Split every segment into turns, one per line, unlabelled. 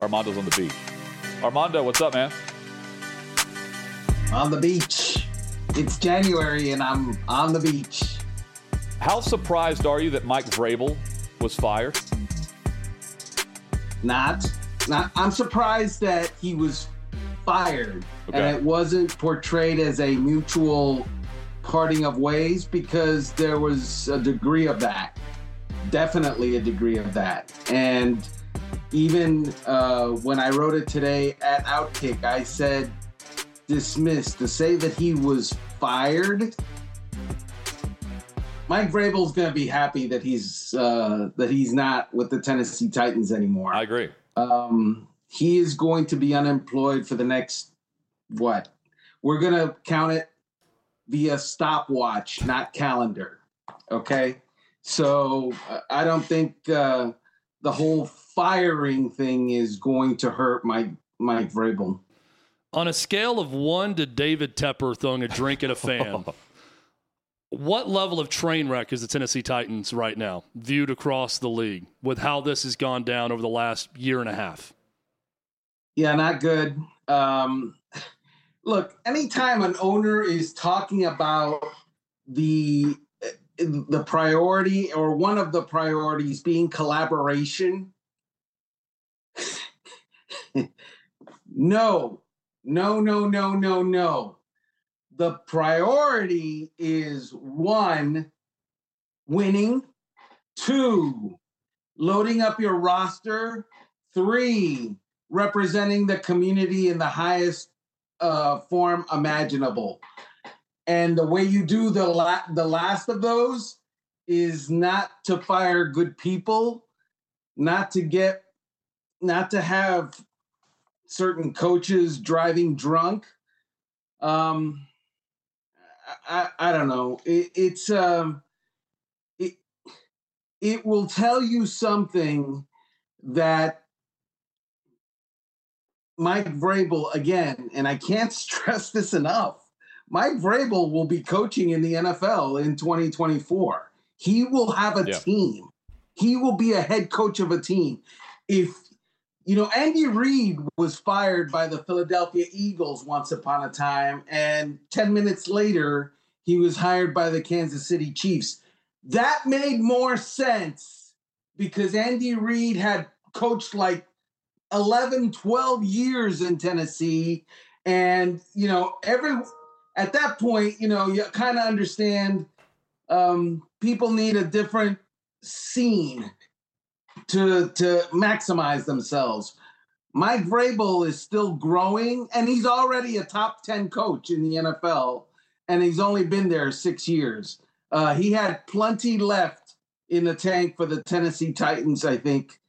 Armando's on the beach. Armando, what's up, man?
On the beach. It's January and I'm on the beach.
How surprised are you that Mike Vrabel was fired?
Not. Not. I'm surprised that he was fired
Okay.
and it wasn't portrayed as a mutual parting of ways because there was a degree of that. Definitely a degree of that. And even uh, when I wrote it today at Outkick, I said dismissed. To say that he was fired, Mike Vrabel's going to be happy that he's uh, that he's not with the Tennessee Titans anymore.
I agree.
Um, he is going to be unemployed for the next what? We're going to count it via stopwatch, not calendar. Okay, so I don't think uh, the whole firing thing is going to hurt Mike Mike Vrabel.
On a scale of one to David Tepper throwing a drink at a fan, what level of train wreck is the Tennessee Titans right now, viewed across the league, with how this has gone down over the last year and a half?
Yeah, not good. Um, look, anytime an owner is talking about the the priority or one of the priorities being collaboration, no, no, no, no, no, no. The priority is one, winning, two, loading up your roster, three, representing the community in the highest uh, form imaginable. And the way you do the la- the last of those is not to fire good people, not to get, not to have certain coaches driving drunk. Um, I, I, don't know. It, it's um, it it will tell you something that Mike Vrabel again, and I can't stress this enough. Mike Vrabel will be coaching in the NFL in 2024. He will have a
Yeah.
team. He will be a head coach of a team. If you know, Andy Reid was fired by the Philadelphia Eagles once upon a time, and 10 minutes later, he was hired by the Kansas City Chiefs. That made more sense because Andy Reid had coached like 11, 12 years in Tennessee. And, you know, every at that point, you know, you kind of understand um, people need a different scene to to maximize themselves. Mike Vrabel is still growing, and he's already a top 10 coach in the NFL, and he's only been there six years. Uh, he had plenty left in the tank for the Tennessee Titans, I think,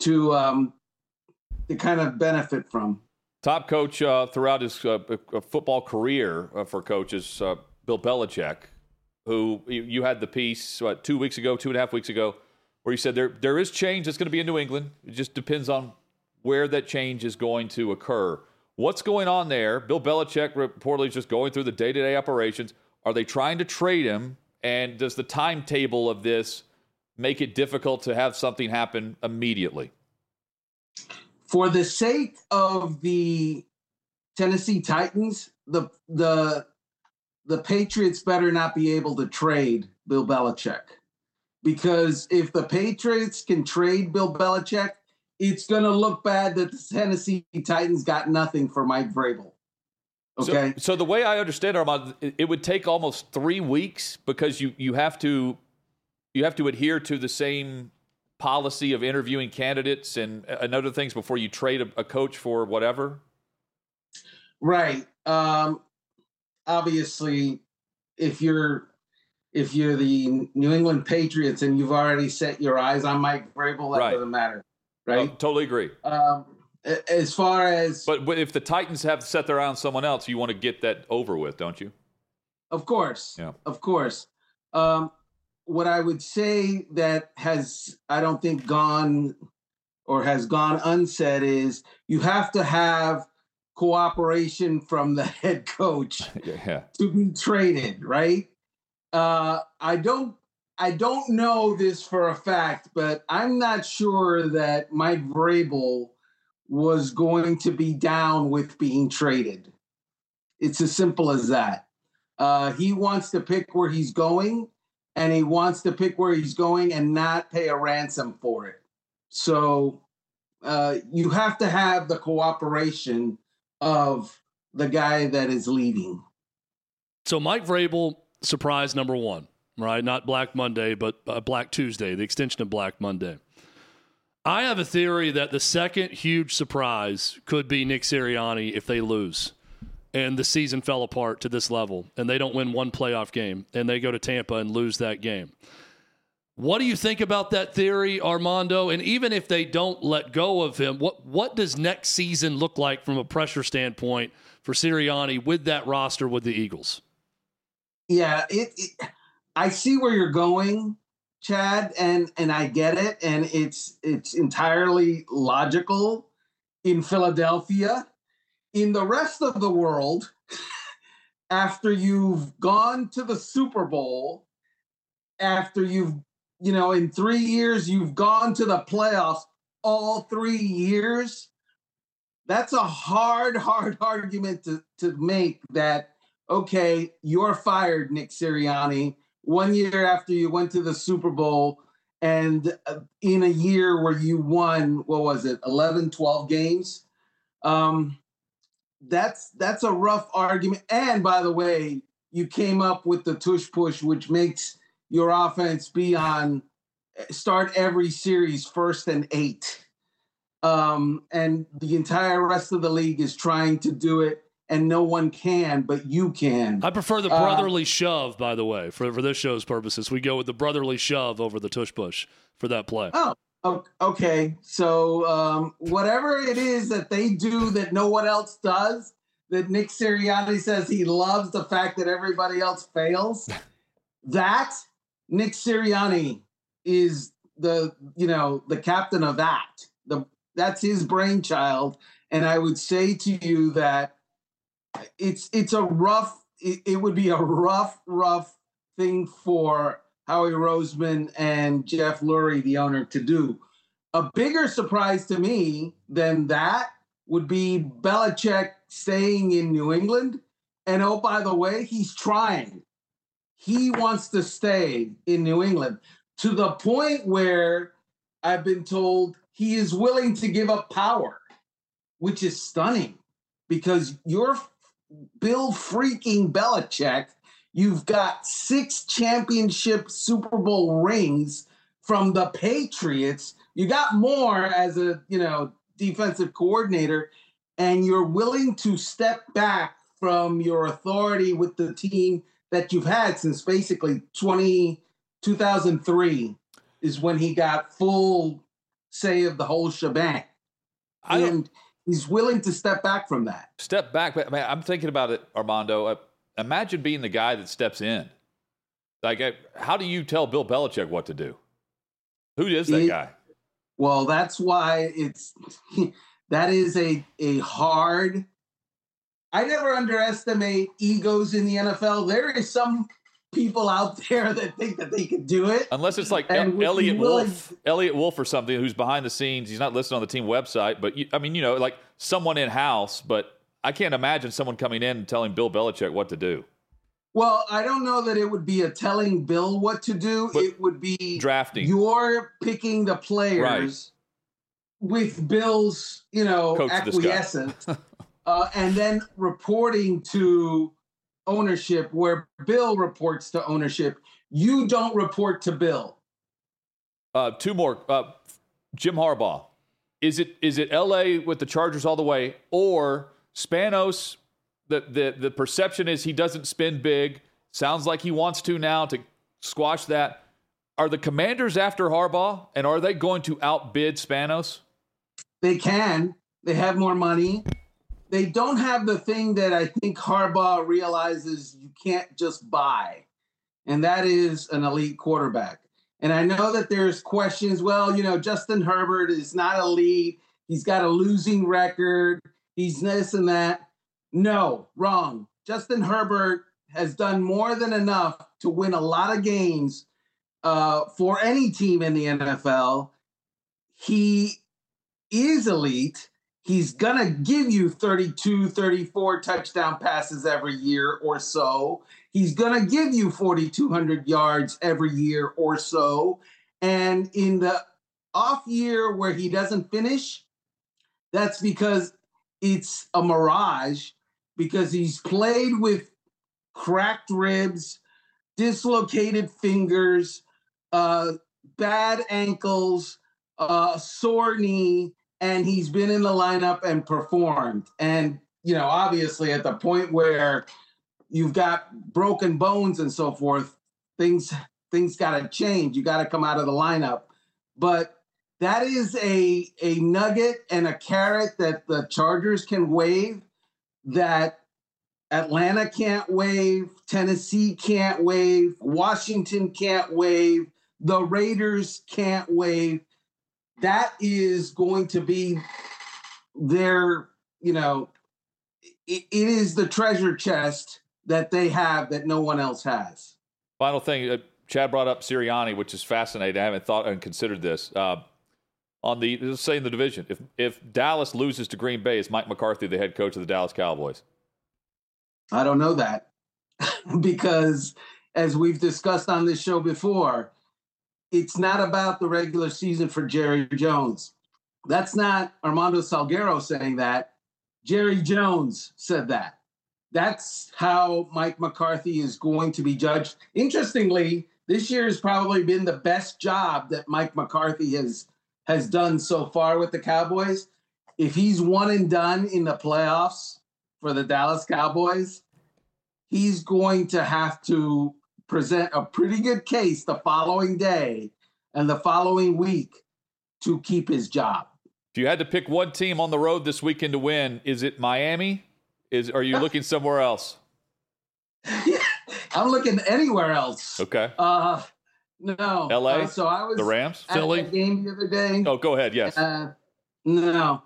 to um, to kind of benefit from.
Top coach uh, throughout his uh, uh, football career uh, for coaches, uh, Bill Belichick, who you, you had the piece what, two weeks ago, two and a half weeks ago, where you said there there is change that's going to be in New England. It just depends on where that change is going to occur. What's going on there? Bill Belichick reportedly is just going through the day to day operations. Are they trying to trade him? And does the timetable of this make it difficult to have something happen immediately?
for the sake of the Tennessee Titans, the the the Patriots better not be able to trade Bill Belichick. Because if the Patriots can trade Bill Belichick, it's going to look bad that the Tennessee Titans got nothing for Mike Vrabel. Okay?
So, so the way I understand it, Armand, it, it would take almost three weeks because you, you have to you have to adhere to the same policy of interviewing candidates and, and other things before you trade a, a coach for whatever.
Right. Um, obviously, if you're if you're the New England Patriots and you've already set your eyes on Mike Vrabel, that
Right.
doesn't matter,
Oh,
right?
totally agree.
Um, as far as
but, but if the Titans have set their eye on someone else, you want to get that over with, don't you?
Of course.
Yeah.
Of course. Um, what I would say that has I don't think gone or has gone unsaid is you have to have cooperation from the head coach
yeah.
to be traded, right? Uh, I don't I don't know this for a fact, but I'm not sure that Mike Vrabel was going to be down with being traded. It's as simple as that. Uh, he wants to pick where he's going, and he wants to pick where he's going and not pay a ransom for it. So uh, you have to have the cooperation of the guy that is leading.
So Mike Vrabel, surprise number one, right? Not Black Monday, but uh, Black Tuesday, the extension of Black Monday. I have a theory that the second huge surprise could be Nick Sirianni if they lose and the season fell apart to this level and they don't win one playoff game and they go to Tampa and lose that game. What do you think about that theory, Armando? And even if they don't let go of him, what what does next season look like from a pressure standpoint for Sirianni with that roster with the Eagles?
Yeah, it, it I see where you're going, Chad, and and I get it, and it's it's entirely logical in Philadelphia. In the rest of the world, after you've gone to the Super Bowl, after you've you know, in three years, you've gone to the playoffs all three years. That's a hard, hard argument to, to make that, okay, you're fired, Nick Sirianni, one year after you went to the Super Bowl and uh, in a year where you won, what was it, 11, 12 games? Um, that's that's a rough argument. And by the way, you came up with the tush push, which makes your offense be on start every series first and eight. Um, and the entire rest of the league is trying to do it, and no one can, but you can.
I prefer the
Uh,
brotherly shove, by the way, for, for this show's purposes. We go with the brotherly shove over the tush push for that play.
Oh, okay. So um, whatever it is that they do that no one else does, that Nick Sirianni says he loves the fact that everybody else fails. that Nick Sirianni is the you know the captain of that. The that's his brainchild, and I would say to you that it's it's a rough. It, it would be a rough, rough thing for Howie Roseman and Jeff Lurie, the owner, to do. A bigger surprise to me than that would be Belichick staying in New England. And oh, by the way, he's trying. He wants to stay in New England to the point where I've been told he is willing to give up power, which is stunning because you're Bill freaking Belichick. You've got six championship Super Bowl rings from the Patriots. You got more as a, you know, defensive coordinator and you're willing to step back from your authority with the team that you've had since basically 20 2003 is when he got full say of the whole shebang.
I
and he's willing to step back from that.
Step back, but man, I'm thinking about it, Armando. Uh, imagine being the guy that steps in. Like, uh, how do you tell Bill Belichick what to do? Who is that
It-
guy?
Well, that's why it's that is a a hard. I never underestimate egos in the NFL. There is some people out there that think that they can do it.
Unless it's like El-
Eliot willing-
Wolf, Eliot Wolf or something, who's behind the scenes. He's not listed on the team website, but you, I mean, you know, like someone in house. But I can't imagine someone coming in and telling Bill Belichick what to do.
Well, I don't know that it would be a telling Bill what to do.
But
it would be
Drafting.
You're picking the players with Bill's, you know,
Coach
acquiescence, uh, and then reporting to ownership where Bill reports to ownership. You don't report to Bill.
Uh, two more. Uh, Jim Harbaugh. Is it is it L.A. with the Chargers all the way, or Spanos? The the the perception is he doesn't spin big. Sounds like he wants to now to squash that. Are the Commanders after Harbaugh, and are they going to outbid Spanos?
They can. They have more money. They don't have the thing that I think Harbaugh realizes you can't just buy, and that is an elite quarterback. And I know that there's questions. Well, you know, Justin Herbert is not elite. He's got a losing record. He's this and that. No, wrong. Justin Herbert has done more than enough to win a lot of games uh, for any team in the NFL. He is elite. He's going to give you 32, 34 touchdown passes every year or so. He's going to give you 4,200 yards every year or so. And in the off year where he doesn't finish, that's because it's a mirage because he's played with cracked ribs, dislocated fingers, uh, bad ankles, uh, sore knee, and he's been in the lineup and performed. And, you know, obviously at the point where you've got broken bones and so forth, things things got to change. You got to come out of the lineup. But that is a a nugget and a carrot that the Chargers can wave that Atlanta can't wave, Tennessee can't wave, Washington can't wave, the Raiders can't wave. That is going to be their, you know, it, it is the treasure chest that they have that no one else has.
Final thing, uh, Chad brought up Sirianni, which is fascinating. I haven't thought and considered this. Uh, on the let's say in the division, if if Dallas loses to Green Bay, is Mike McCarthy the head coach of the Dallas Cowboys?
I don't know that because, as we've discussed on this show before, it's not about the regular season for Jerry Jones. That's not Armando Salguero saying that. Jerry Jones said that. That's how Mike McCarthy is going to be judged. Interestingly, this year has probably been the best job that Mike McCarthy has has done so far with the Cowboys. If he's one and done in the playoffs for the Dallas Cowboys, he's going to have to present a pretty good case the following day and the following week to keep his job.
If you had to pick one team on the road this weekend to win, is it Miami? Is are you looking somewhere else?
yeah, I'm looking anywhere else.
Okay.
Uh no.
LA?
Uh, so I was
the Rams?
Philly?
game the other day.
Oh, go ahead. Yes.
Uh, no.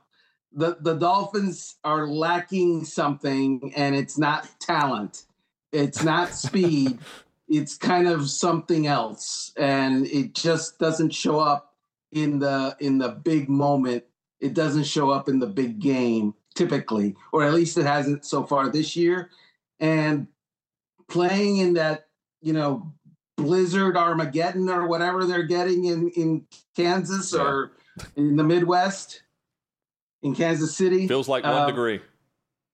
The the Dolphins are lacking something and it's not talent. It's not speed. it's kind of something else and it just doesn't show up in the in the big moment. It doesn't show up in the big game typically, or at least it hasn't so far this year. And playing in that, you know, blizzard Armageddon or whatever they're getting in in Kansas
Yeah.
or in the Midwest, in Kansas City.
Feels like one
Um,
degree.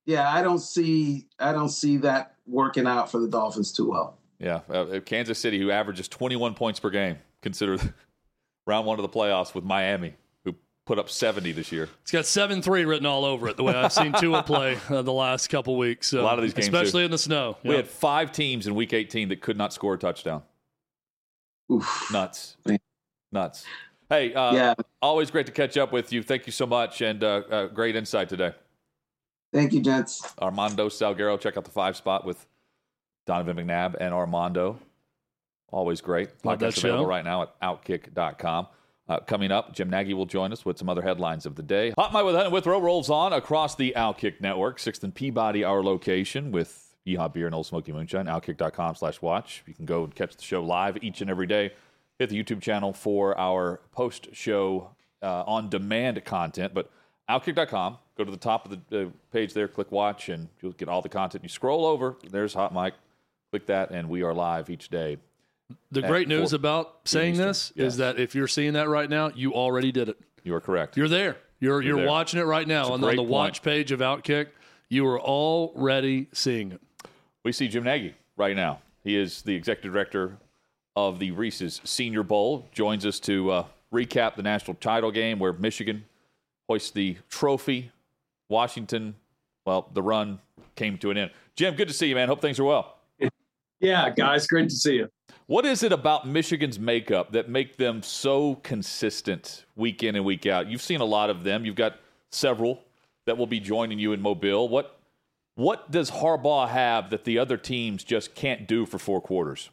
Yeah, I don't see I don't see that working out for the Dolphins too well.
Yeah. Uh, Kansas City, who averages 21 points per game, consider round one of the playoffs with Miami, who put up 70 this year.
It's got seven three written all over it. The way I've seen Tua play uh, the last couple weeks. So,
A lot of these games,
especially
too.
in the snow.
We
Yep.
had five teams in Week 18 that could not score a touchdown.
Oof.
Nuts.
Man.
Nuts. Hey, uh,
Yeah.
always great to catch up with you. Thank you so much, and uh, uh, great insight today.
Thank you, gents.
Armando Salguero. Check out the five spot with Donovan McNabb and Armando. Always great.
Love
Podcast available right now at outkick.com. Uh, coming up, Jim Nagy will join us with some other headlines of the day. Hot Mic with Hunt and Withrow rolls on across the Outkick network. 6th and Peabody, our location, with Yeehaw Beer and Old Smoky Moonshine. Outkick.com slash watch. You can go and catch the show live each and every day. Hit the YouTube channel for our post show uh, on demand content. But Outkick.com, go to the top of the uh, page there, click watch, and you'll get all the content. You scroll over, there's Hot Mic. Click that, and we are live each day.
The great news
four
about saying
Eastern.
this
Yes.
is that if you're seeing that right now, you already did it.
You are correct.
You're there. You're you're,
there.
watching it right now on, on the watch page of Outkick. You are already seeing it.
We see Jim Nagy right now. He is the executive director of the Reese's Senior Bowl. Joins us to uh, recap the national title game where Michigan hoists the trophy. Washington, well, the run came to an end. Jim, good to see you, man. Hope things are well.
Yeah, guys, great to see you.
What is it about Michigan's makeup that make them so consistent week in and week out? You've seen a lot of them. You've got several that will be joining you in Mobile. What what does Harbaugh have that the other teams just can't do for four quarters?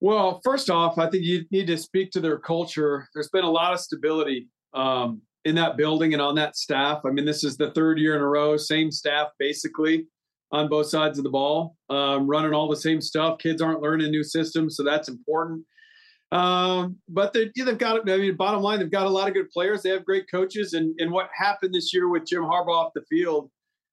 Well, first off, I think you need to speak to their culture. There's been a lot of stability um, in that building and on that staff. I mean, this is the third year in a row, same staff basically on both sides of the ball, um, running all the same stuff. Kids aren't learning new systems, so that's important. Um, but they, they've got, I mean, bottom line, they've got a lot of good players. They have great coaches. And, and what happened this year with Jim Harbaugh off the field,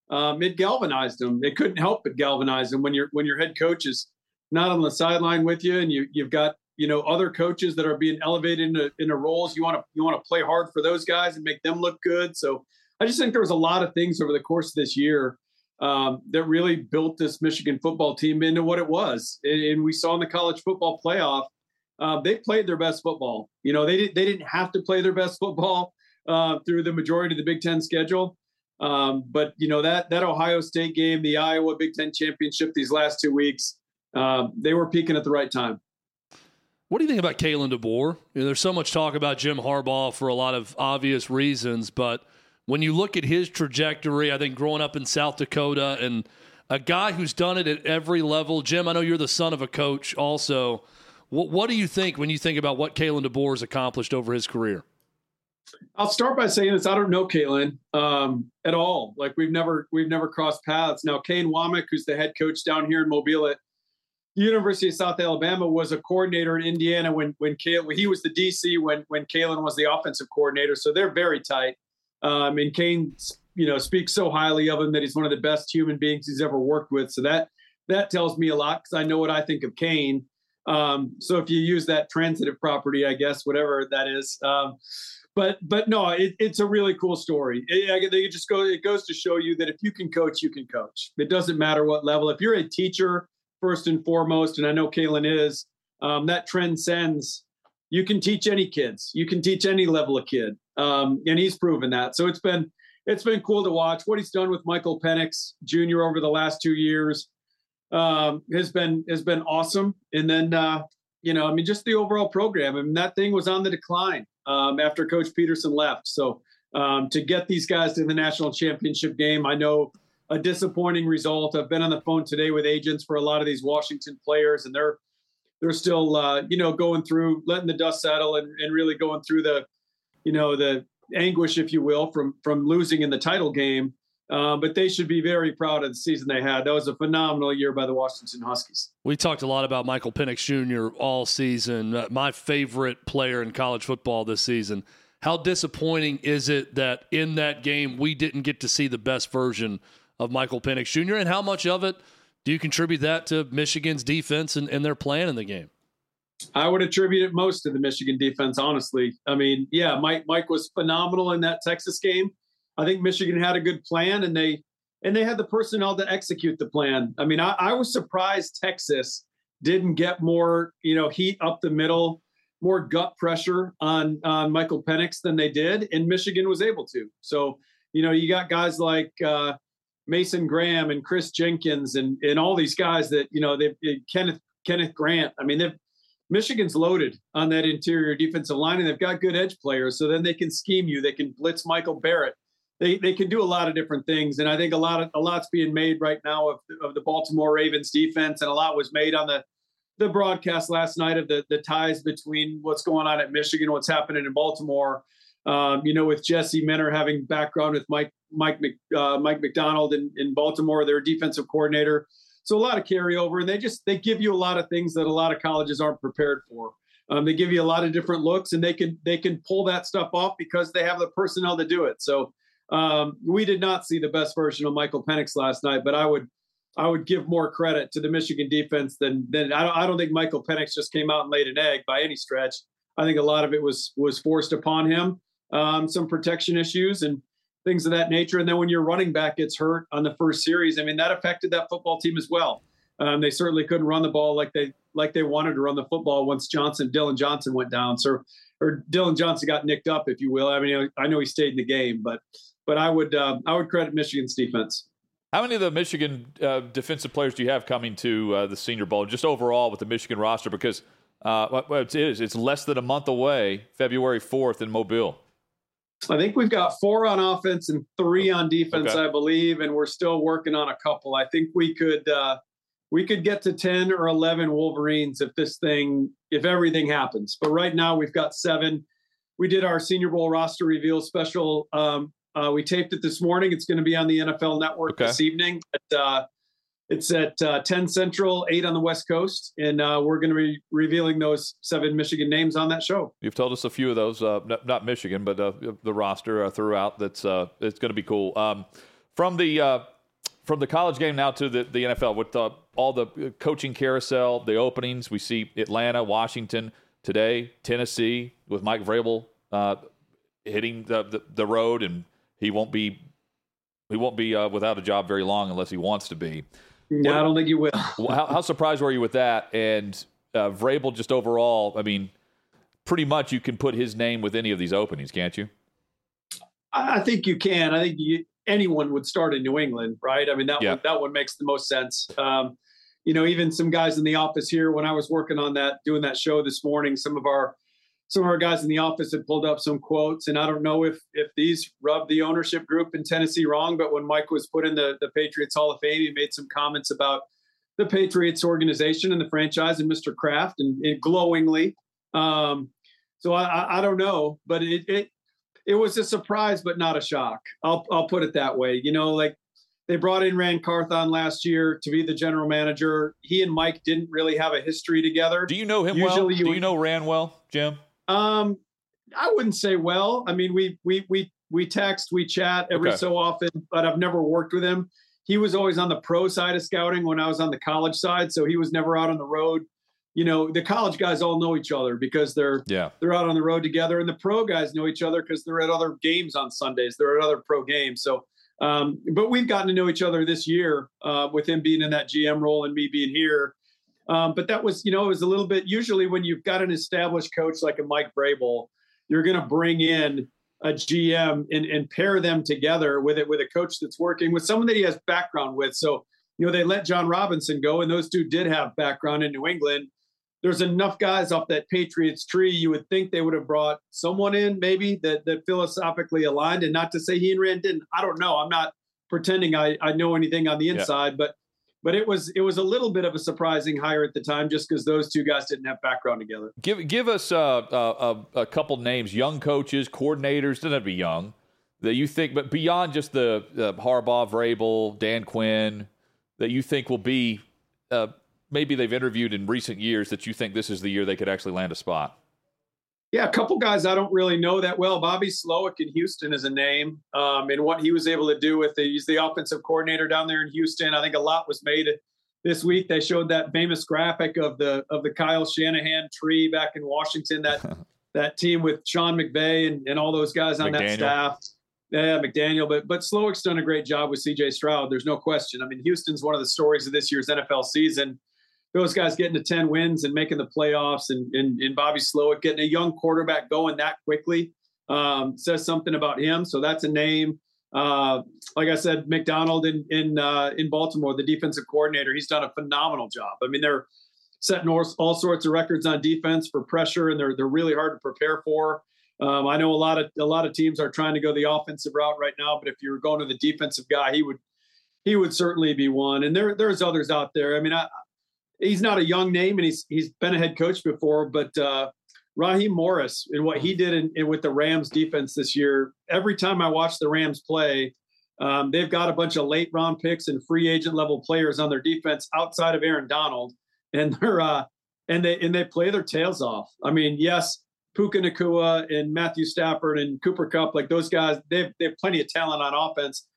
um, it galvanized them. It couldn't help but galvanize them when your when your head coach is not on the sideline with you, and you you've got you know other coaches that are being elevated into, into roles. You want to you want to play hard for those guys and make them look good. So I just think there was a lot of things over the course of this year um, that really built this Michigan football team into what it was. And, and we saw in the college football playoff, uh, they played their best football. You know, they they didn't have to play their best football uh, through the majority of the Big Ten schedule. Um, but you know that that Ohio State game, the Iowa Big Ten championship, these last two weeks, uh, they were peaking at the right time.
What do you think about Kalen DeBoer? You know, there's so much talk about Jim Harbaugh for a lot of obvious reasons, but when you look at his trajectory, I think growing up in South Dakota and a guy who's done it at every level, Jim, I know you're the son of a coach also. What, what do you think when you think about what Kalen DeBoer has accomplished over his career?
I'll start by saying this: I don't know Kalen um, at all. Like we've never we've never crossed paths. Now, Kane Wommack, who's the head coach down here in Mobile at the University of South Alabama, was a coordinator in Indiana when when Kalen, he was the DC when when Kalen was the offensive coordinator. So they're very tight. Um, and Kane, you know, speaks so highly of him that he's one of the best human beings he's ever worked with. So that that tells me a lot because I know what I think of Kane. Um, so if you use that transitive property, I guess whatever that is. Um, but but no, it, it's a really cool story. It, they just go. It goes to show you that if you can coach, you can coach. It doesn't matter what level. If you're a teacher first and foremost, and I know Kalen is, um, that transcends. You can teach any kids. You can teach any level of kid, um, and he's proven that. So it's been it's been cool to watch what he's done with Michael Penix Jr. over the last two years. Um, has been has been awesome. And then uh, you know, I mean, just the overall program. I mean, that thing was on the decline um, after Coach Peterson left. So um, to get these guys to the national championship game, I know a disappointing result. I've been on the phone today with agents for a lot of these Washington players, and they're they're still uh, you know going through letting the dust settle and, and really going through the you know the anguish, if you will, from from losing in the title game. Uh, but they should be very proud of the season they had. That was a phenomenal year by the Washington Huskies.
We talked a lot about Michael Penix Jr. all season. Uh, my favorite player in college football this season. How disappointing is it that in that game we didn't get to see the best version of Michael Penix Jr. and how much of it do you contribute that to Michigan's defense and, and their plan in the game?
I would attribute it most to the Michigan defense, honestly. I mean, yeah, Mike Mike was phenomenal in that Texas game. I think Michigan had a good plan and they and they had the personnel to execute the plan. I mean, I, I was surprised Texas didn't get more, you know, heat up the middle, more gut pressure on on Michael Penix than they did, and Michigan was able to. So, you know, you got guys like uh, Mason Graham and Chris Jenkins and and all these guys that you know they Kenneth Kenneth Grant. I mean, they've Michigan's loaded on that interior defensive line, and they've got good edge players. So then they can scheme you. They can blitz Michael Barrett. They they can do a lot of different things, and I think a lot of a lot's being made right now of of the Baltimore Ravens defense, and a lot was made on the the broadcast last night of the the ties between what's going on at Michigan, what's happening in Baltimore. Um, you know, with Jesse Minter having background with Mike Mike uh, Mike Macdonald in, in Baltimore, their defensive coordinator. So a lot of carryover, and they just they give you a lot of things that a lot of colleges aren't prepared for. Um, they give you a lot of different looks, and they can they can pull that stuff off because they have the personnel to do it. So um, we did not see the best version of Michael Penix last night, but I would I would give more credit to the Michigan defense than than I don't, I don't think Michael Penix just came out and laid an egg by any stretch. I think a lot of it was was forced upon him, um, some protection issues and things of that nature. And then when your running back gets hurt on the first series, I mean that affected that football team as well. Um, they certainly couldn't run the ball like they like they wanted to run the football once Johnson Dillon Johnson went down. So or Dillon Johnson got nicked up, if you will. I mean I know he stayed in the game, but but I would um, I would credit Michigan's defense.
How many of the Michigan uh, defensive players do you have coming to uh, the Senior Bowl, just overall with the Michigan roster? Because uh, it is it's less than a month away, February fourth in Mobile.
I think we've got four on offense and three on defense, okay. I believe, and we're still working on a couple. I think we could uh, we could get to ten or eleven Wolverines if this thing if everything happens. But right now we've got seven. We did our Senior Bowl roster reveal special. Um, uh, we taped it this morning. It's going to be on the NFL Network okay. this evening. At, uh, it's at uh, 10 Central, 8 on the West Coast, and uh, we're going to be revealing those seven Michigan names on that show.
You've told us a few of those, uh, not, not, Michigan, but uh, the roster uh, throughout. That's uh, it's going to be cool. Um, from the from the college game now to the, the NFL, with all the coaching carousel, the openings, we see Atlanta, Washington today, Tennessee with Mike Vrabel hitting the, the, the road, and he won't be he won't be without a job very long unless he wants to be.
No, what, I don't think you will.
how, how, surprised were you with that? And uh, Vrabel, just overall, I mean, pretty much you can put his name with any of these openings, can't you?
I think you can. I think you, anyone would start in New England, right? I mean, that yeah. one, that one makes the most sense. Um, you know, even some guys in the office here, when I was working on that, doing that show this morning, some of our some of our guys in the office had pulled up some quotes, and I don't know if if these rubbed the ownership group in Tennessee wrong, but when Mike was put in the, the Patriots Hall of Fame, he made some comments about the Patriots organization and the franchise and Mr. Kraft, and, and glowingly. Um, so I, I, don't know, but it, it it was a surprise, but not a shock. I'll I'll put it that way. You know, like they brought in Ran Carthon last year to be the general manager. He and Mike didn't really have a history together.
Do you know him Usually well? You Do you know Ran well, Jim?
Um, I wouldn't say well. I mean, we we we we text, we chat every okay. so often, but I've never worked with him. He was always on the pro side of scouting when I was on the college side, so he was never out on the road. You know, the college guys all know each other because they're yeah they're out on the road together, and the pro guys know each other because they're at other games on Sundays. They're at other pro games. So, um, but we've gotten to know each other this year uh, with him being in that GM role and me being here. Um, but that was, you know, it was a little bit. Usually, when you've got an established coach like a Mike Vrabel, you're going to bring in a GM and, and pair them together with it with a coach that's working with someone that he has background with. So, you know, they let Jon Robinson go, and those two did have background in New England. There's enough guys off that Patriots tree. You would think they would have brought someone in, maybe that that philosophically aligned. And not to say he and Ran didn't. I don't know. I'm not pretending I, I know anything on the inside, yeah. but but it was it was a little bit of a surprising hire at the time just because those two guys didn't have background together.
Give give us uh, uh, a, a couple names, young coaches, coordinators. Doesn't have to be young that you think, but beyond just the uh, Harbaugh, Vrabel, Dan Quinn, that you think will be uh, maybe they've interviewed in recent years that you think this is the year they could actually land a spot.
Yeah, a couple guys I don't really know that well. Bobby Slowik in Houston is a name, um, and what he was able to do with the, he's the offensive coordinator down there in Houston. I think a lot was made this week. They showed that famous graphic of the of the Kyle Shanahan tree back in Washington. That that team with Sean McVay and, and all those guys on McDaniel. that staff. Yeah, McDaniel, but but Slowik's done a great job with C.J. Stroud. There's no question. I mean, Houston's one of the stories of this year's NFL season those guys getting to 10 wins and making the playoffs and, and, and Bobby Slowik getting a young quarterback going that quickly um, says something about him. So that's a name. Uh, like I said, Macdonald in in uh, in Baltimore, the defensive coordinator, he's done a phenomenal job. I mean, they're setting all, all sorts of records on defense for pressure, and they're they're really hard to prepare for. Um, I know a lot of a lot of teams are trying to go the offensive route right now, but if you were going to the defensive guy, he would he would certainly be one. And there there's others out there. I mean, I, he's not a young name and he's he's been a head coach before, but uh, Raheem Morris and what he did in, in, with the Rams defense this year. Every time I watch the Rams play, um, they've got a bunch of late round picks and free agent level players on their defense outside of Aaron Donald, and they're uh, and they and they play their tails off. I mean, yes, Puka Nacua and Matthew Stafford and Cooper Kupp, like those guys, they've they have plenty of talent on offense.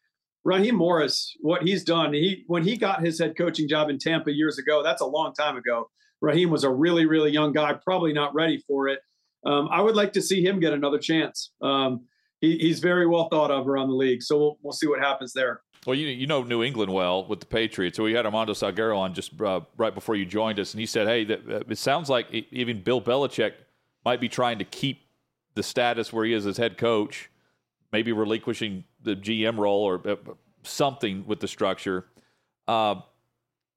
Raheem Morris, what he's done, he when he got his head coaching job in Tampa years ago, that's a long time ago. Raheem was a really, really young guy, probably not ready for it. Um, I would like to see him get another chance. Um, he, he's very well thought of around the league, so we'll, we'll see what happens there.
Well, you you know New England well with the Patriots. So we had Armando Salguero on just uh, right before you joined us, and he said, "Hey, that, it sounds like even Bill Belichick might be trying to keep the status where he is as head coach." Maybe relinquishing the GM role or uh, something with the structure. Uh,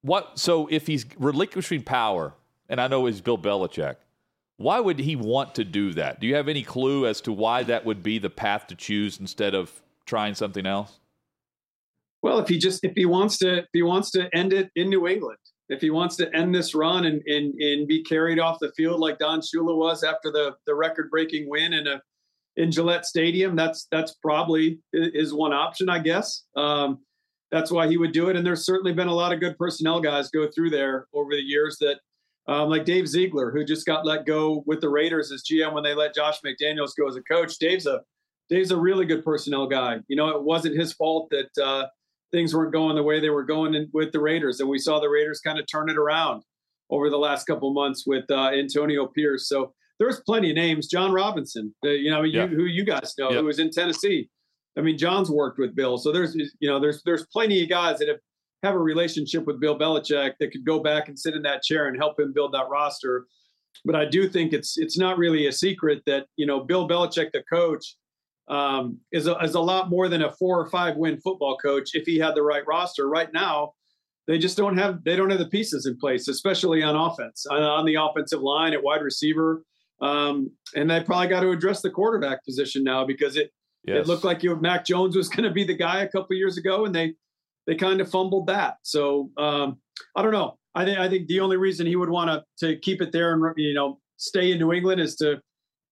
what? So if he's relinquishing power, and I know he's Bill Belichick, Why would he want to do that? Do you have any clue as to why that would be the path to choose instead of trying something else?
Well, if he just if he wants to if he wants to end it in New England, if he wants to end this run and and, and be carried off the field like Don Shula was after the the record breaking win and a in Gillette Stadium, that's that's probably is one option, I guess. Um, that's why he would do it. And there's certainly been a lot of good personnel guys go through there over the years that, um, like Dave Ziegler, who just got let go with the Raiders as GM when they let Josh McDaniels go as a coach. Dave's a Dave's a really good personnel guy. You know, it wasn't his fault that uh, things weren't going the way they were going in, with the Raiders, and we saw the Raiders kind of turn it around over the last couple months with uh, Antonio Pierce. So there's plenty of names. Jon Robinson, uh, you know, yeah. you, who you guys know, who was in Tennessee. I mean, John's worked with Bill, so there's you know there's there's plenty of guys that have have a relationship with Bill Belichick that could go back and sit in that chair and help him build that roster. But I do think it's it's not really a secret that you know Bill Belichick, the coach, um, is a, is a lot more than a four or five win football coach if he had the right roster. Right now, they just don't have they don't have the pieces in place, especially on offense, on, on the offensive line at wide receiver. Um, and they probably got to address the quarterback position now because it yes. it looked like you Mac Jones was going to be the guy a couple years ago, and they they kind of fumbled that. So um, I don't know. I think I think the only reason he would want to to keep it there and you know stay in New England is to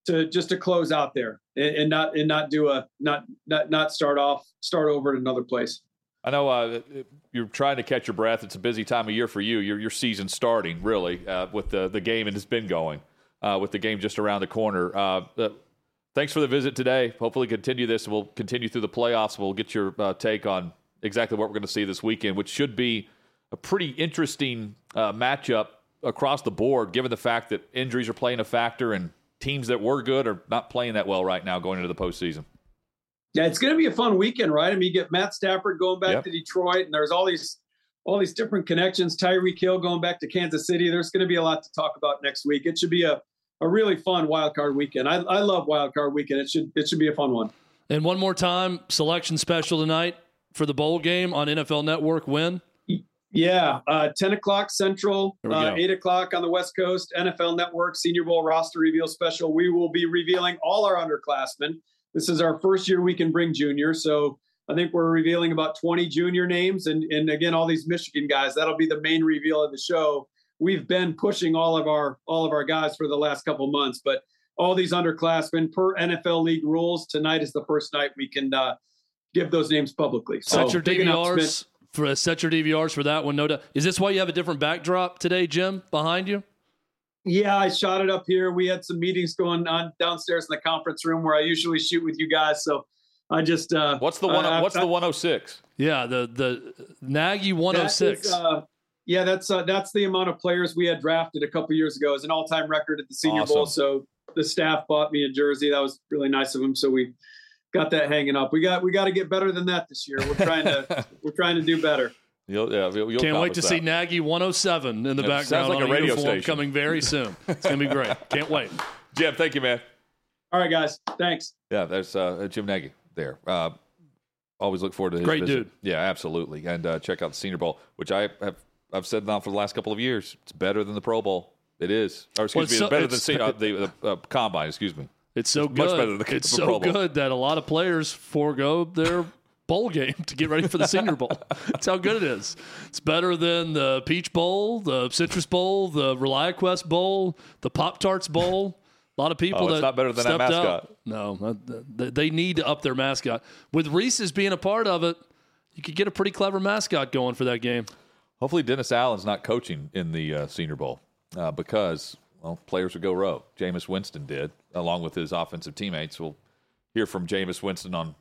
to just to close out there and, and not and not do a not not not start off start over at another place.
I know uh, you're trying to catch your breath. It's a busy time of year for you. Your your season starting really uh, with the the game and it's been going uh, with the game just around the corner. Uh, uh, thanks for the visit today. Hopefully, continue this. We'll continue through the playoffs. We'll get your uh, take on exactly what we're going to see this weekend, which should be a pretty interesting matchup across the board, given the fact that injuries are playing a factor and teams that were good are not playing that well right now going into the postseason.
Yeah, it's going to be a fun weekend, right? I mean, you get Matt Stafford going back yep. to Detroit, and there's all these all these different connections. Tyreek Hill going back to Kansas City. There's going to be a lot to talk about next week. It should be a, a really fun wild card weekend. I, I love wild card weekend. It should it should be a fun one.
And one more time, selection special tonight for the bowl game on NFL Network. When?
Yeah, uh, 10 o'clock Central, uh, 8 o'clock on the West Coast, NFL Network Senior Bowl roster reveal special. We will be revealing all our underclassmen. This is our first year we can bring junior. So I think we're revealing about 20 junior names. And, and again, all these Michigan guys, that'll be the main reveal of the show. We've been pushing all of our all of our guys for the last couple months, but all these underclassmen per NFL league rules, tonight is the first night we can uh, give those names publicly.
So set your DVRs for set your DVRs for that one. No doubt. Is this why you have a different backdrop today, Jim, behind you?
Yeah, I shot it up here. We had some meetings going on downstairs in the conference room where I usually shoot with you guys. So I just uh,
what's the one? Uh, what's I, the 106?
Yeah, the the Nagy 106. That is, uh,
yeah, that's uh, that's the amount of players we had drafted a couple years ago as an all time record at the Senior awesome. Bowl. So the staff bought me a jersey. That was really nice of them. So we got that hanging up. We got we got to get better than that this year. We're trying to we're trying to do better.
You'll, yeah, you'll
Can't wait to that. see Nagy 107 in the background like on a, radio station. coming very soon. It's gonna be great. Can't wait.
Jim, thank you, man.
All right, guys. Thanks.
Yeah, there's uh, Jim Nagy there. Uh, always look forward to his
great
visit.
dude.
Yeah, absolutely. And uh, check out the Senior Bowl, which I have I've said now for the last couple of years. It's better than the Pro Bowl. It is. Or excuse well, me, it's so, better it's, than uh, the, the uh, combine. Excuse me.
It's so it's good. Much better than the, it's the so good that a lot of players forego their bowl game to get ready for the Senior Bowl. That's how good it is. It's better than the Peach Bowl, the Citrus Bowl, the ReliaQuest Bowl, the Pop Tarts Bowl. A lot of people oh, that
not better than that mascot.
Out. No, they need to up their mascot. With Reese's being a part of it, you could get a pretty clever mascot going for that game.
Hopefully, Dennis Allen's not coaching in the uh, Senior Bowl uh, because well, players would go rogue. Jameis Winston did, along with his offensive teammates. We'll hear from Jameis Winston on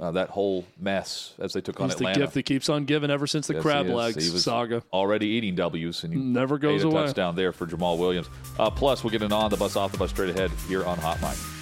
uh, that whole mess as they took
He's
on Atlanta.
the gift that keeps on giving ever since the yes, crab legs saga.
Already eating W's and he
never goes
a
away.
Touchdown there for Jamaal Williams. Uh, plus, we'll get an on the bus, off the bus, straight ahead here on Hotline.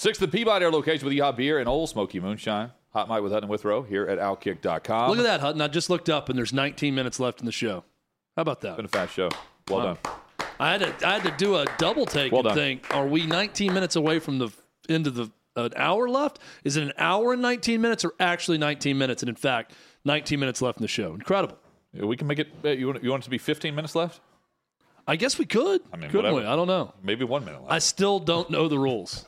Sixth, the Peabody Air location with Yeehaw Beer and Old Smoky Moonshine. Hot Mic with Hutton and Withrow here at Outkick.com.
Look at that, Hutton. I just looked up and there's 19 minutes left in the show. How about that?
Been a fast show. Well
Wow.
done.
I had to I had to do a double take
Well
and think: Are we 19 minutes away from the end of the an hour left? Is it an hour and 19 minutes, or actually 19 minutes? And in fact, 19 minutes left in the show. Incredible.
Yeah, We can make it. uh, You want, you want it to be 15 minutes left?
I guess we could.
I mean,
couldn't
whatever.
we? I don't know.
Maybe one minute left.
I still don't know the rules.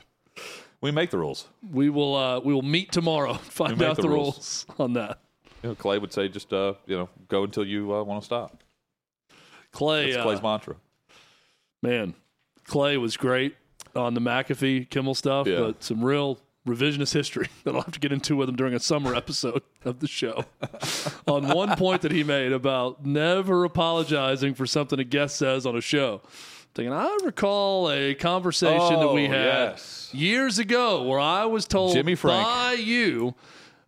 We make the rules.
We will uh, we will meet tomorrow and find out
the
the
rules.
rules on that.
You know, Clay would say, just uh, you know, go until you uh, want to stop.
Clay,
That's
uh,
Clay's mantra.
man, Clay was great on the McAfee Kimmel stuff,
Yeah.
but some real revisionist history that I'll have to get into with him during a summer episode of the show. on one point that he made about never apologizing for something a guest says on a show. Thinking, I recall a conversation that we
Oh,
had
yes.
years ago where I was told
Jimmy Frank.
by you,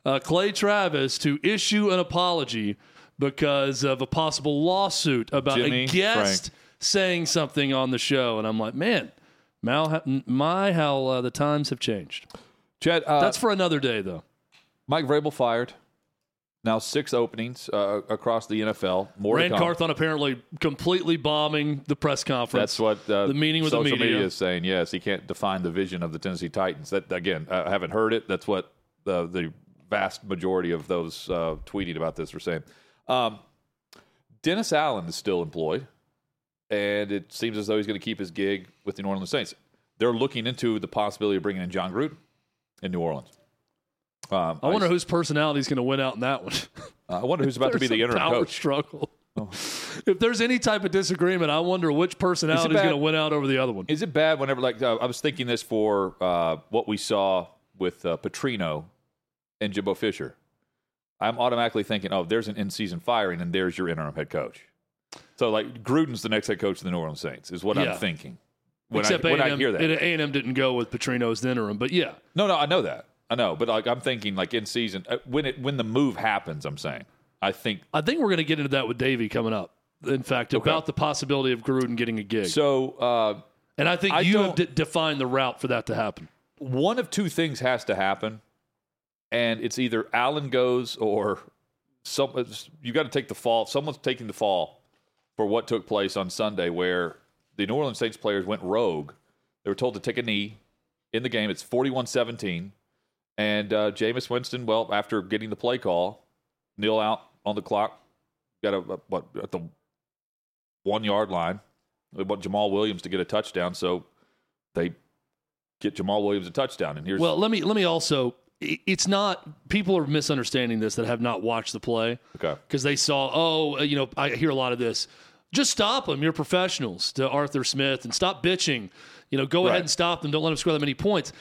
uh, Clay Travis, to issue an apology because of a possible lawsuit about
Jimmy
a guest
Frank.
saying something on the show. And I'm like, man, Mal, my, how uh, the times have changed.
Chad, uh,
That's for another day, though.
Mike Vrabel fired. Now six openings uh, across the NFL. More Ran.
Carthon apparently completely bombing the press conference.
That's what uh,
the meeting with the
social
media.
is saying. Yes, he can't define the vision of the Tennessee Titans. That again, I haven't heard it. That's what the the vast majority of those uh, tweeting about this are saying. Um, Dennis Allen is still employed, and it seems as though he's going to keep his gig with the New Orleans Saints. They're looking into the possibility of bringing in Jon Gruden in New Orleans. Um,
I wonder whose personality is going to win out in that one.
I wonder who's about to be the interim
power
coach. Oh.
struggle. If there's any type of disagreement, I wonder which personality is
bad-
going to win out over the other one.
Is it bad whenever, like, uh, I was thinking this for uh, what we saw with uh, Petrino and Jimbo Fisher. I'm automatically thinking, oh, there's an in season firing, and there's your interim head coach. So, like, Gruden's the next head coach of the New Orleans Saints, is what
Yeah.
I'm thinking when,
Except
I, when
A&M,
hear that.
A&M didn't go with Petrino as the interim, but yeah.
no, no, I know that. I know. But, like, I'm thinking, like, in season, uh, when, it, when the move happens, I'm saying, I think.
I think we're going to get into that with Davey coming up. In fact, about the possibility of Gruden getting a gig.
So, uh,
and I think
I
you have
don't-
de- defined the route for that to happen.
one of two things has to happen, and it's either Allen goes or some. You got to take the fall. Someone's taking the fall for what took place on Sunday, where the New Orleans Saints players went rogue. They were told to take a knee in the game. It's 41-17. And uh, Jameis Winston. Well, after getting the play call, kneel out on the clock. Got a, a what at the one yard line. They want Jamaal Williams to get a touchdown, so they get Jamaal Williams a touchdown. And here's
Well, let me let me also. It's not people are misunderstanding this that have not watched the play
okay.
because they saw. Oh, uh, you know, I hear a lot of this. Just stop them. You're professionals. To Arthur Smith and stop bitching. You know, go
Right.
ahead and stop them. Don't let them score that many points.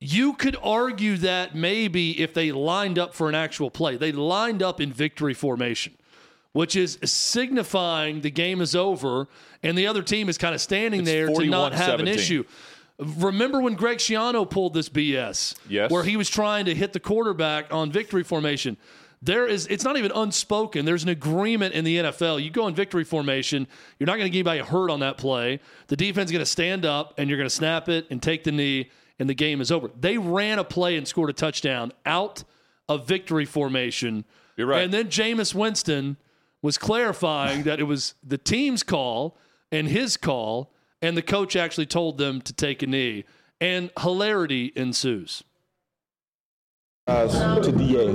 You could argue that maybe if they lined up for an actual play, they lined up in victory formation, which is signifying the game is over and the other team is kind of standing
It's
there to not have an issue. Remember when Greg Schiano pulled this BS?
Yes.
Where he was trying to hit the quarterback on victory formation. There is it's not even unspoken. There's an agreement in the NFL. You go in victory formation, you're not going to get anybody hurt on that play. The defense is going to stand up and you're going to snap it and take the knee and the game is over. They ran a play and scored a touchdown out of victory formation.
You're right.
And then Jameis Winston was clarifying that it was the team's call and his call, and the coach actually told them to take a knee. And hilarity ensues.
Guys to DA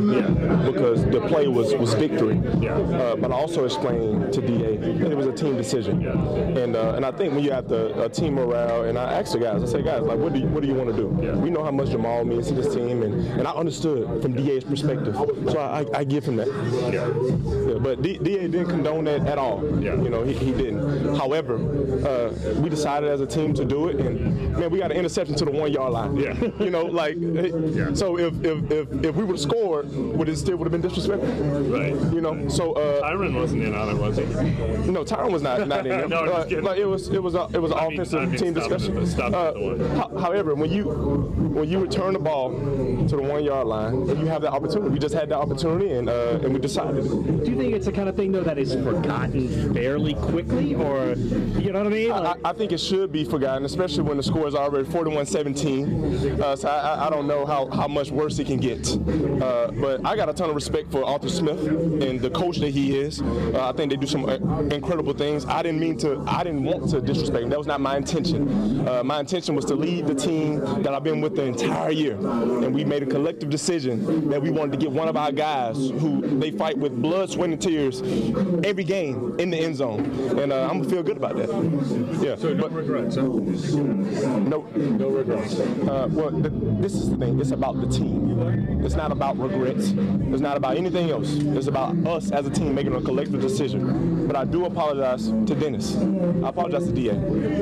because the play was, was victory. Uh, but I also explained to DA that it was a team decision. And uh, and I think when you have the uh, team morale, and I asked the guys, I say, guys, like, what do you, what do you want to do? We know how much Jamaal means to this team, and, and I understood from DA's perspective. So I, I, I give him that. Yeah, but D, DA didn't condone that at all. You know, he, he didn't. However, uh, we decided as a team to do it, and man, we got an interception to the one yard line. Yeah. You know, like, so if if, if if, if we would have scored, would it still would have been disrespectful?
Right.
You know. So uh,
Tyron wasn't in on it, was he?
no, Tyron was not not in there.
No, I'm just
Uh, like, it was it was a, it was an
I mean-
offensive
I mean,
team
stop
discussion.
stop
Uh,
the one.
ho- however, when you when you return the ball to the one yard line, and you have that opportunity, we just had that opportunity, and uh, and we decided.
Do you think it's the kind of thing though that is forgotten fairly quickly, or you know what I mean?
I,
Like,
I think it should be forgotten, especially when the score is already 41-17. Uh, so I, I- I don't know how, how much worse it can get. Uh, but I got a ton of respect for Arthur Smith and the coach that he is. Uh, I think they do some uh, incredible things. I didn't mean to. I didn't want to disrespect him. That was not my intention. Uh, my intention was to lead the team that I've been with the entire year, and we made a collective decision that we wanted to get one of our guys who they fight with blood, sweat, and tears every game in the end zone, and uh, I'm gonna feel good about that. Yeah.
So no
but-
regrets, huh?
no,
No regrets.
uh, well, th- this is the thing. It's about the team. It's not about regrets. It's not about anything else. It's about us as a team making a collective decision. But I do apologize to Dennis. I apologize to DA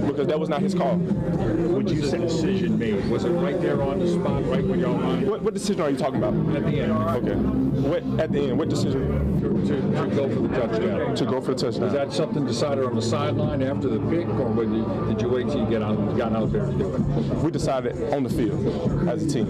because that was not his call.
When you said decision made, was it right there on the spot, right when y'all line
What, what decision are you talking about?
at the end?
Okay. What at the end? What decision
To, to, go for the touchdown.
to go for the
Was
touchdown?
that something decided on the sideline after the pick, or you, did you wait till you get out, got out there to do it?
we decided on the field as a team.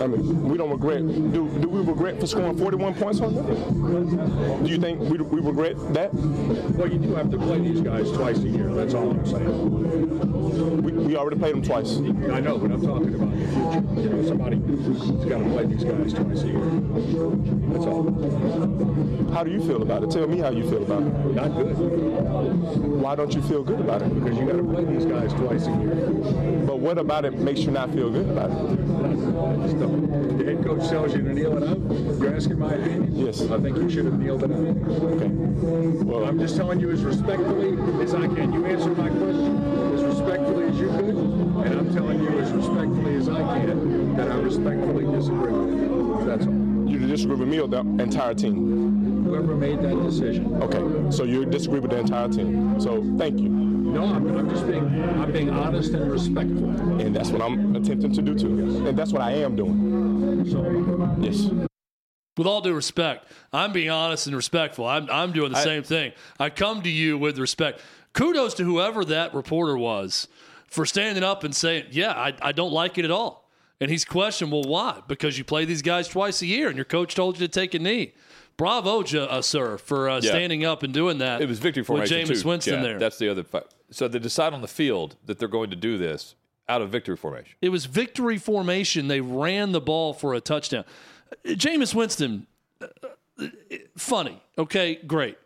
I mean, we don't regret. Do, do we regret for scoring 41 points on them? Do you think we, we regret that?
Well, you do have to play these guys twice a year. That's all I'm saying.
We, we already played them twice.
I know, but I'm talking about the future. You know, somebody has got to play these guys twice a year. That's all.
How do you feel about it? Tell me how you feel about it.
Not good
Why don't you feel good about it?
because you got to play these guys twice a year.
But what about it makes you not feel good about it?
The head coach tells you to kneel it out. You're asking my opinion.
Yes.
I think you should have kneeled it out.
Okay. Well,
I'm just telling you as respectfully as I can. You answer my question as respectfully as you could, and I'm telling you as respectfully as I can that I respectfully disagree with you. That's all.
You disagree with me or the entire team?
Whoever made that decision.
Okay. So you disagree with the entire team. So thank you.
No, I'm, I'm just being I'm being honest and respectful.
And that's what I'm attempting to do too. And that's what I am doing.
So
Yes.
with all due respect, I'm being honest and respectful. I'm, I'm doing the same thing. I come to you with respect. Kudos to whoever that reporter was for standing up and saying, Yeah, I, I don't like it at all. And he's questioned, Well, why? Because you play these guys twice a year and your coach told you to take a knee. Bravo, uh, sir, for uh,
Yeah.
standing up and doing that.
It was victory
with
formation
Jameis
too.
Winston
Yeah,
there.
That's the other. Fi- so they decide on the field that they're going to do this out of victory formation.
It was victory formation. They ran the ball for a touchdown. Jameis Winston, uh, uh, funny. Okay, great.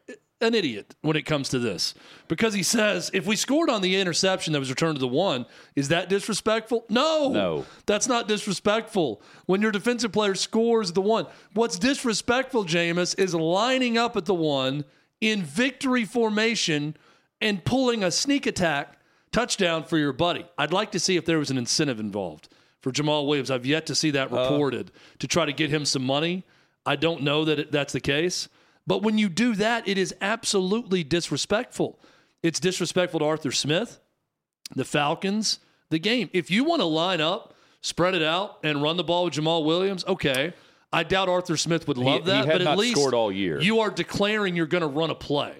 An idiot when it comes to this because he says if we scored on the interception that was returned to the one, is that disrespectful? No,
No.
that's not disrespectful. When your defensive player scores the one, what's disrespectful, Jameis, is lining up at the one in victory formation and pulling a sneak attack touchdown for your buddy. I'd like to see if there was an incentive involved for Jamaal Williams. I've yet to see that uh, reported to try to get him some money. I don't know that it, that's the case. But when you do that, it is absolutely disrespectful. It's disrespectful to Arthur Smith, the Falcons, the game. If you want to line up, spread it out, and run the ball with Jamaal Williams, okay. I doubt Arthur Smith would love
he
that,
had
but at least
scored all year.
you are declaring you're going to run a play.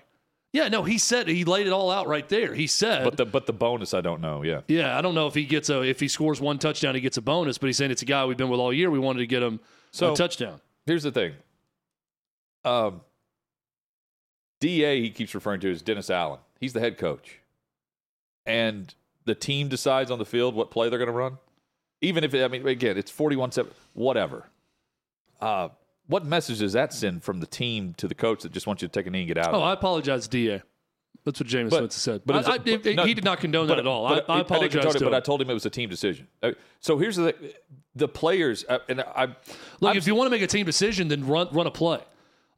Yeah, no, he said he laid it all out right there. He said,
But the but the bonus, I don't know. Yeah.
yeah, I don't know if he gets a if he scores one touchdown, he gets a bonus. But he's saying it's a guy we've been with all year. We wanted to get him
So-
a touchdown.
Here's the thing. Um, Da he keeps referring to as Dennis Allen. He's the head coach, and the team decides on the field what play they're going to run. Even if it, I mean, again, it's forty-one-seven, whatever. Uh, what message does that send from the team to the coach that just wants you to take a knee and get out?
Oh,
of it?
I apologize, Da. That's what James
But-
Winston said.
but
I, I-
but-
it-
no,
he did not condone
but-
that at all. I, I apologize
it,
to
but. I told him it was a team decision. Uh, So here's the the players, uh, and I
Look,
I'm-
if you want to make a team decision, then run run a play.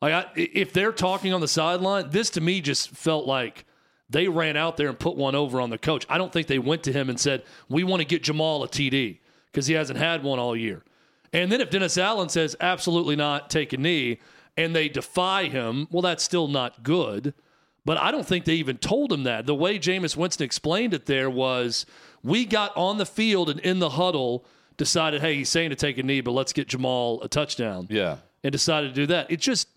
Like I, if they're talking on the sideline, this to me just felt like they ran out there and put one over on the coach. I don't think they went to him and said, "We want to get Jamaal a TD" because he hasn't had one all year. And then if Dennis Allen says, "Absolutely not, take a knee," and they defy him, well, that's still not good. But I don't think they even told him that. The way Jameis Winston explained it there was we got on the field and in the huddle decided, hey, he's saying to take a knee, but let's get Jamaal a touchdown.
Yeah.
And decided to do that. It just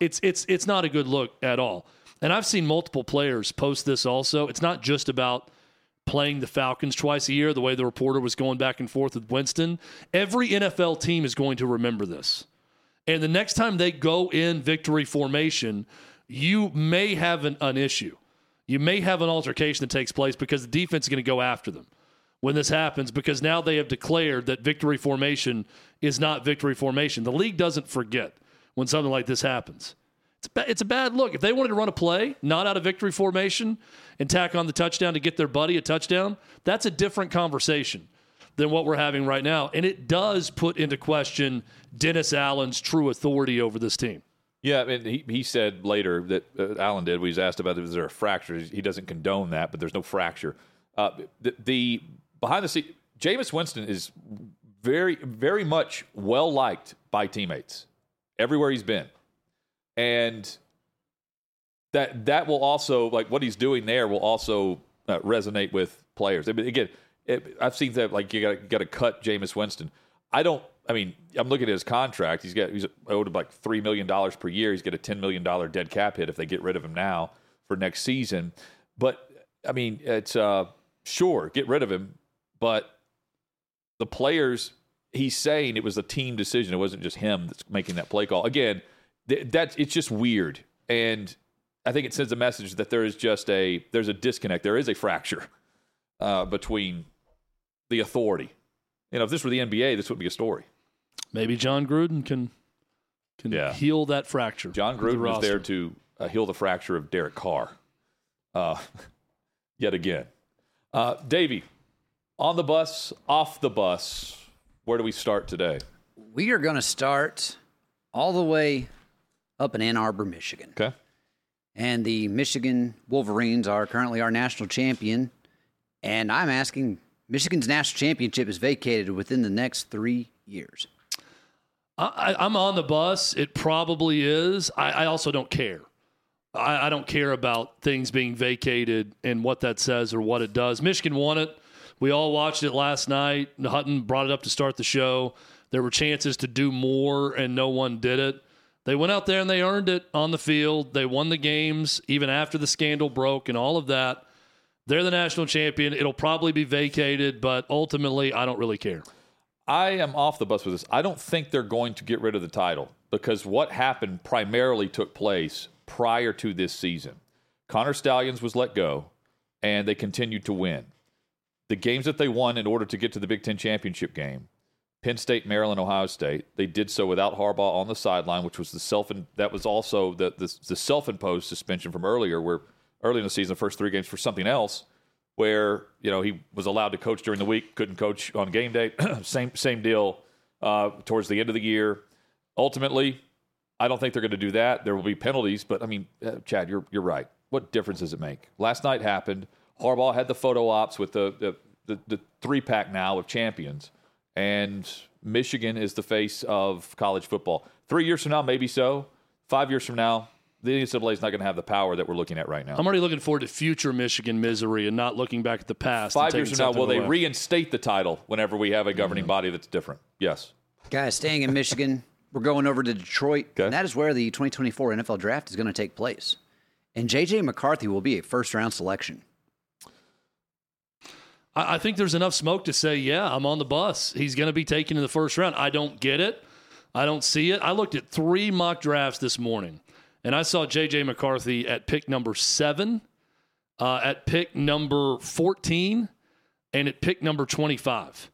it's it's it's not a good look at all. And I've seen multiple players post this also. It's not just about playing the Falcons twice a year, the way the reporter was going back and forth with Winston. Every NFL team is going to remember this. And the next time they go in victory formation, you may have an, an issue. You may have an altercation that takes place because the defense is going to go after them when this happens because now they have declared that victory formation is not victory formation. The league doesn't forget when something like this happens. It's a, ba- it's a bad look. If they wanted to run a play, not out of victory formation, and tack on the touchdown to get their buddy a touchdown, that's a different conversation than what we're having right now. And it does put into question Dennis Allen's true authority over this team.
Yeah, and he, he said later that uh, Allen did. he was asked about is there a fracture. He doesn't condone that, but there's no fracture. Uh, the, the behind the scene, Jameis Winston is very, very much well liked by teammates everywhere he's been, and that that will also like what he's doing there will also uh, resonate with players. I mean, again, it, I've seen that like you got got to cut Jameis Winston. I don't. I mean, I'm looking at his contract. He's got he's owed like three million dollars per year. He's got a ten million dollar dead cap hit if they get rid of him now for next season. But I mean, it's uh, sure get rid of him, but the players. He's saying it was a team decision. It wasn't just him that's making that play call. Again, th- that's it's just weird, and I think it sends a message that there is just a there's a disconnect. There is a fracture uh, between the authority. You know, if this were the NBA, this would be a story.
Maybe Jon Gruden can can
Yeah.
heal that fracture.
Jon
with the
Gruden was
roster.
there to uh, heal the fracture of Derek Carr. Uh, yet again. Uh, Davey, on the bus, off the bus, where do we start today?
We are going to start all the way up in Ann Arbor, Michigan.
Okay.
And the Michigan Wolverines are currently our national champion. And I'm asking Michigan's national championship is vacated within the next three years.
I, I- I'm on the bus. It probably is. I, I also don't care. I, I don't care about things being vacated and what that says or what it does. Michigan won it. We all watched it last night. Hutton brought it up to start the show. There were chances to do more, and no one did it. They went out there and they earned it on the field. They won the games even after the scandal broke and all of that. They're the national champion. It'll probably be vacated, but ultimately, I don't really care.
I am off the bus with this. I don't think they're going to get rid of the title because what happened primarily took place prior to this season. Connor Stalions was let go, and they continued to win. The games that they won in order to get to the Big Ten championship game, Penn State, Maryland, Ohio State, they did so without Harbaugh on the sideline, which was the self that was also the the, the self imposed suspension from earlier, where early in the season, the first three games for something else, where you know he was allowed to coach during the week, couldn't coach on game day. same same deal uh, towards the end of the year. Ultimately, I don't think they're going to do that. There will be penalties, but I mean, uh, Chad, you're you're right. What difference does it make? Last night happened. Harbaugh had the photo ops with the the, the, the three pack now of champions, and Michigan is the face of college football. Three years from now, maybe so. Five years from now, the NCAA is not going to have the power that we're looking at right now.
I'm already looking forward to future Michigan misery and not looking back at the past.
Five years from now, will
something
they reinstate the title whenever we have a governing mm-hmm. body that's different? Yes.
Guys, staying in Michigan, we're going over to Detroit. And that is where the 2024 NFL draft is going to take place. And JJ McCarthy will be a first round selection.
I, I think there's enough smoke to say, yeah, I'm on the bus. He's going to be taken in the first round. I don't get it. I don't see it. I looked at three mock drafts this morning, and I saw J.J. McCarthy at pick number seven, uh, at pick number 14, and at pick number 25.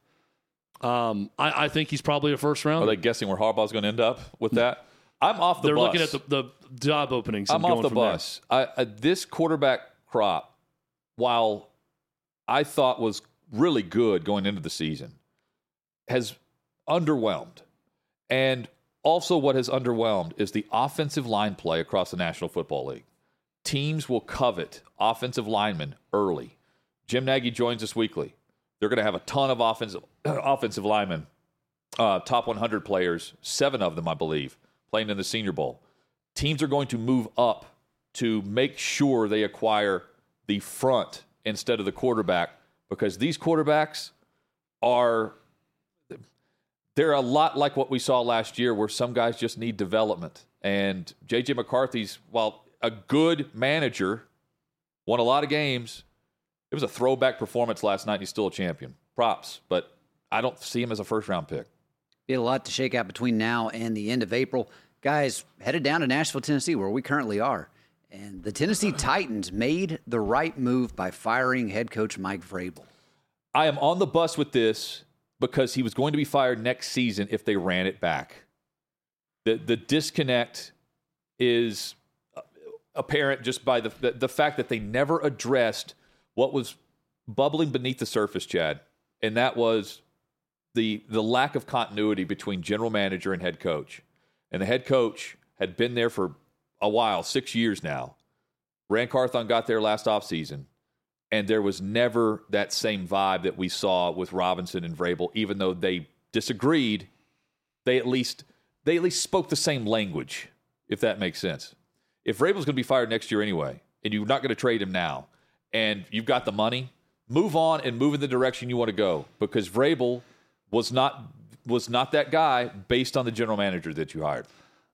Um, I, I think he's probably a first round.
Are they guessing where Harbaugh's going to end up with that? I'm off the
They're
bus.
looking at the, the job openings.
I'm off the bus. I, I, this quarterback crop, while I thought was really good going into the season, has underwhelmed. And also, what has underwhelmed is the offensive line play across the National Football League. Teams will covet offensive linemen early. Jim Nagy joins us weekly. They're going to have a ton of offensive offensive linemen, uh, top 100 players, seven of them, I believe, playing in the Senior Bowl. Teams are going to move up to make sure they acquire the front instead of the quarterback because these quarterbacks are they're a lot like what we saw last year, where some guys just need development. And JJ McCarthy's, while a good manager, won a lot of games. It was a throwback performance last night. And he's still a champion. Props, but I don't see him as a first round pick.
Be a lot to shake out between now and the end of April. Guys, headed down to Nashville, Tennessee, where we currently are. And the Tennessee Titans made the right move by firing head coach Mike Vrabel.
I am on the bus with this because he was going to be fired next season if they ran it back. The the disconnect is apparent just by the, the, the fact that they never addressed what was bubbling beneath the surface, Chad, and that was the the lack of continuity between general manager and head coach. And the head coach had been there for a while, six years now. Ran Carthon got there last offseason, and there was never that same vibe that we saw with Robinson and Vrabel, even though they disagreed. They at least they at least spoke the same language, if that makes sense. If Vrabel's going to be fired next year anyway, and you're not going to trade him now, and you've got the money, move on and move in the direction you want to go because Vrabel was not was not that guy based on the general manager that you hired.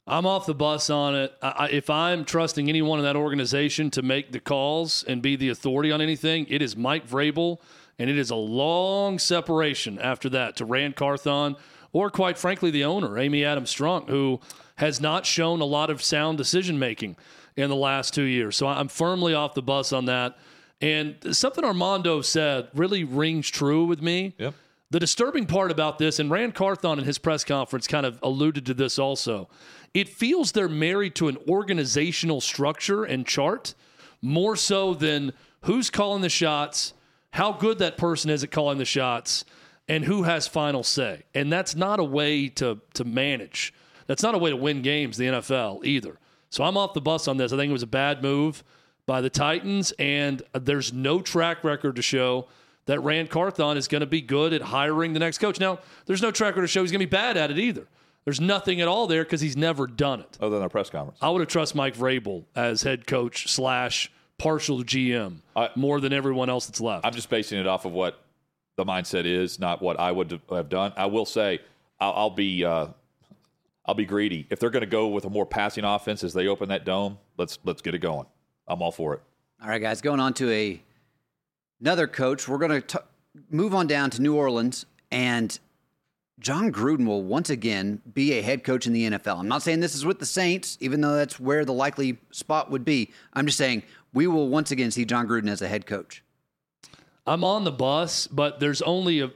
I'm off the bus on it. I, if I'm trusting anyone in that organization to make the calls and be the authority on anything, it is Mike Vrabel, and it is a long separation after that to Ran Carthon or, quite frankly, the owner, Amy Adams Strunk, who has not shown a lot of sound decision making in the last two years. So I'm firmly off the bus on that. And something Armando said really rings true with me.
Yep.
The disturbing part about this, and Ran Carthon in his press conference kind of alluded to this also, it feels they're married to an organizational structure and chart more so than who's calling the shots, how good that person is at calling the shots, and who has final say. And that's not a way to, to manage. That's not a way to win games, the NFL, either. So I'm off the bus on this. I think it was a bad move by the Titans, and there's no track record to show that Ran Carthon is going to be good at hiring the next coach. Now, there's no track record to show he's going to be bad at it either. There's nothing at all there because he's never done it.
Other than a press conference.
I would have trust Mike Vrabel as head coach slash partial GM more than everyone else that's left.
I'm just basing it off of what the mindset is, not what I would have done. I will say I'll, I'll be uh, I'll be greedy if they're going to go with a more passing offense as they open that dome. Let's let's get it going. I'm all for it.
All right, guys, going on to a another coach. We're going to move on down to New Orleans, and Jon Gruden will once again be a head coach in the NFL. I'm not saying this is with the Saints, even though that's where the likely spot would be. I'm just saying we will once again see Jon Gruden as a head coach.
I'm on the bus, but there's only a,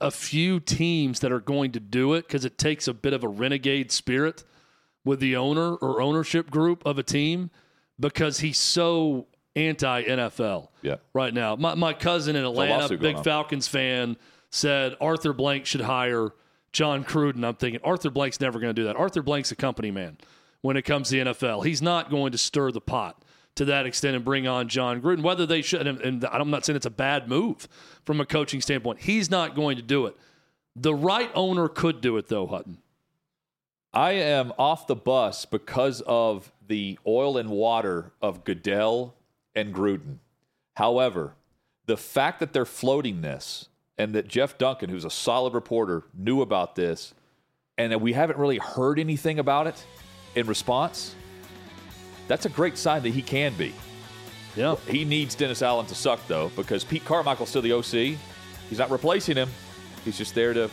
a few teams that are going to do it because it takes a bit of a renegade spirit with the owner or ownership group of a team because he's so anti NFL
yeah.
right now. My, my cousin in Atlanta, big Falcons fan, said Arthur Blank should hire Jon Gruden. I'm thinking Arthur Blank's never going to do that. Arthur Blank's a company man when it comes to the NFL. He's not going to stir the pot to that extent and bring on Jon Gruden. Whether they should, and, and I'm not saying it's a bad move from a coaching standpoint. He's not going to do it. The right owner could do it though, Hutton.
I am off the bus because of the oil and water of Goodell and Gruden. However, the fact that they're floating this and that Jeff Duncan, who's a solid reporter, knew about this and that we haven't really heard anything about it in response, that's a great sign that he can be.
Yeah.
He needs Dennis Allen to suck, though, because Pete Carmichael's still the OC. He's not replacing him, he's just there to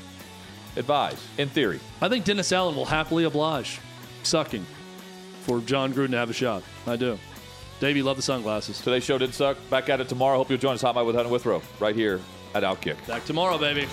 advise, in theory.
I think Dennis Allen will happily oblige sucking for Jon Gruden to have a shot. I do. Davey, love the sunglasses.
Today's show did suck. Back at it tomorrow. Hope you'll join us Hot Mic with Hutton Withrow right here at Outkick.
Back tomorrow, baby.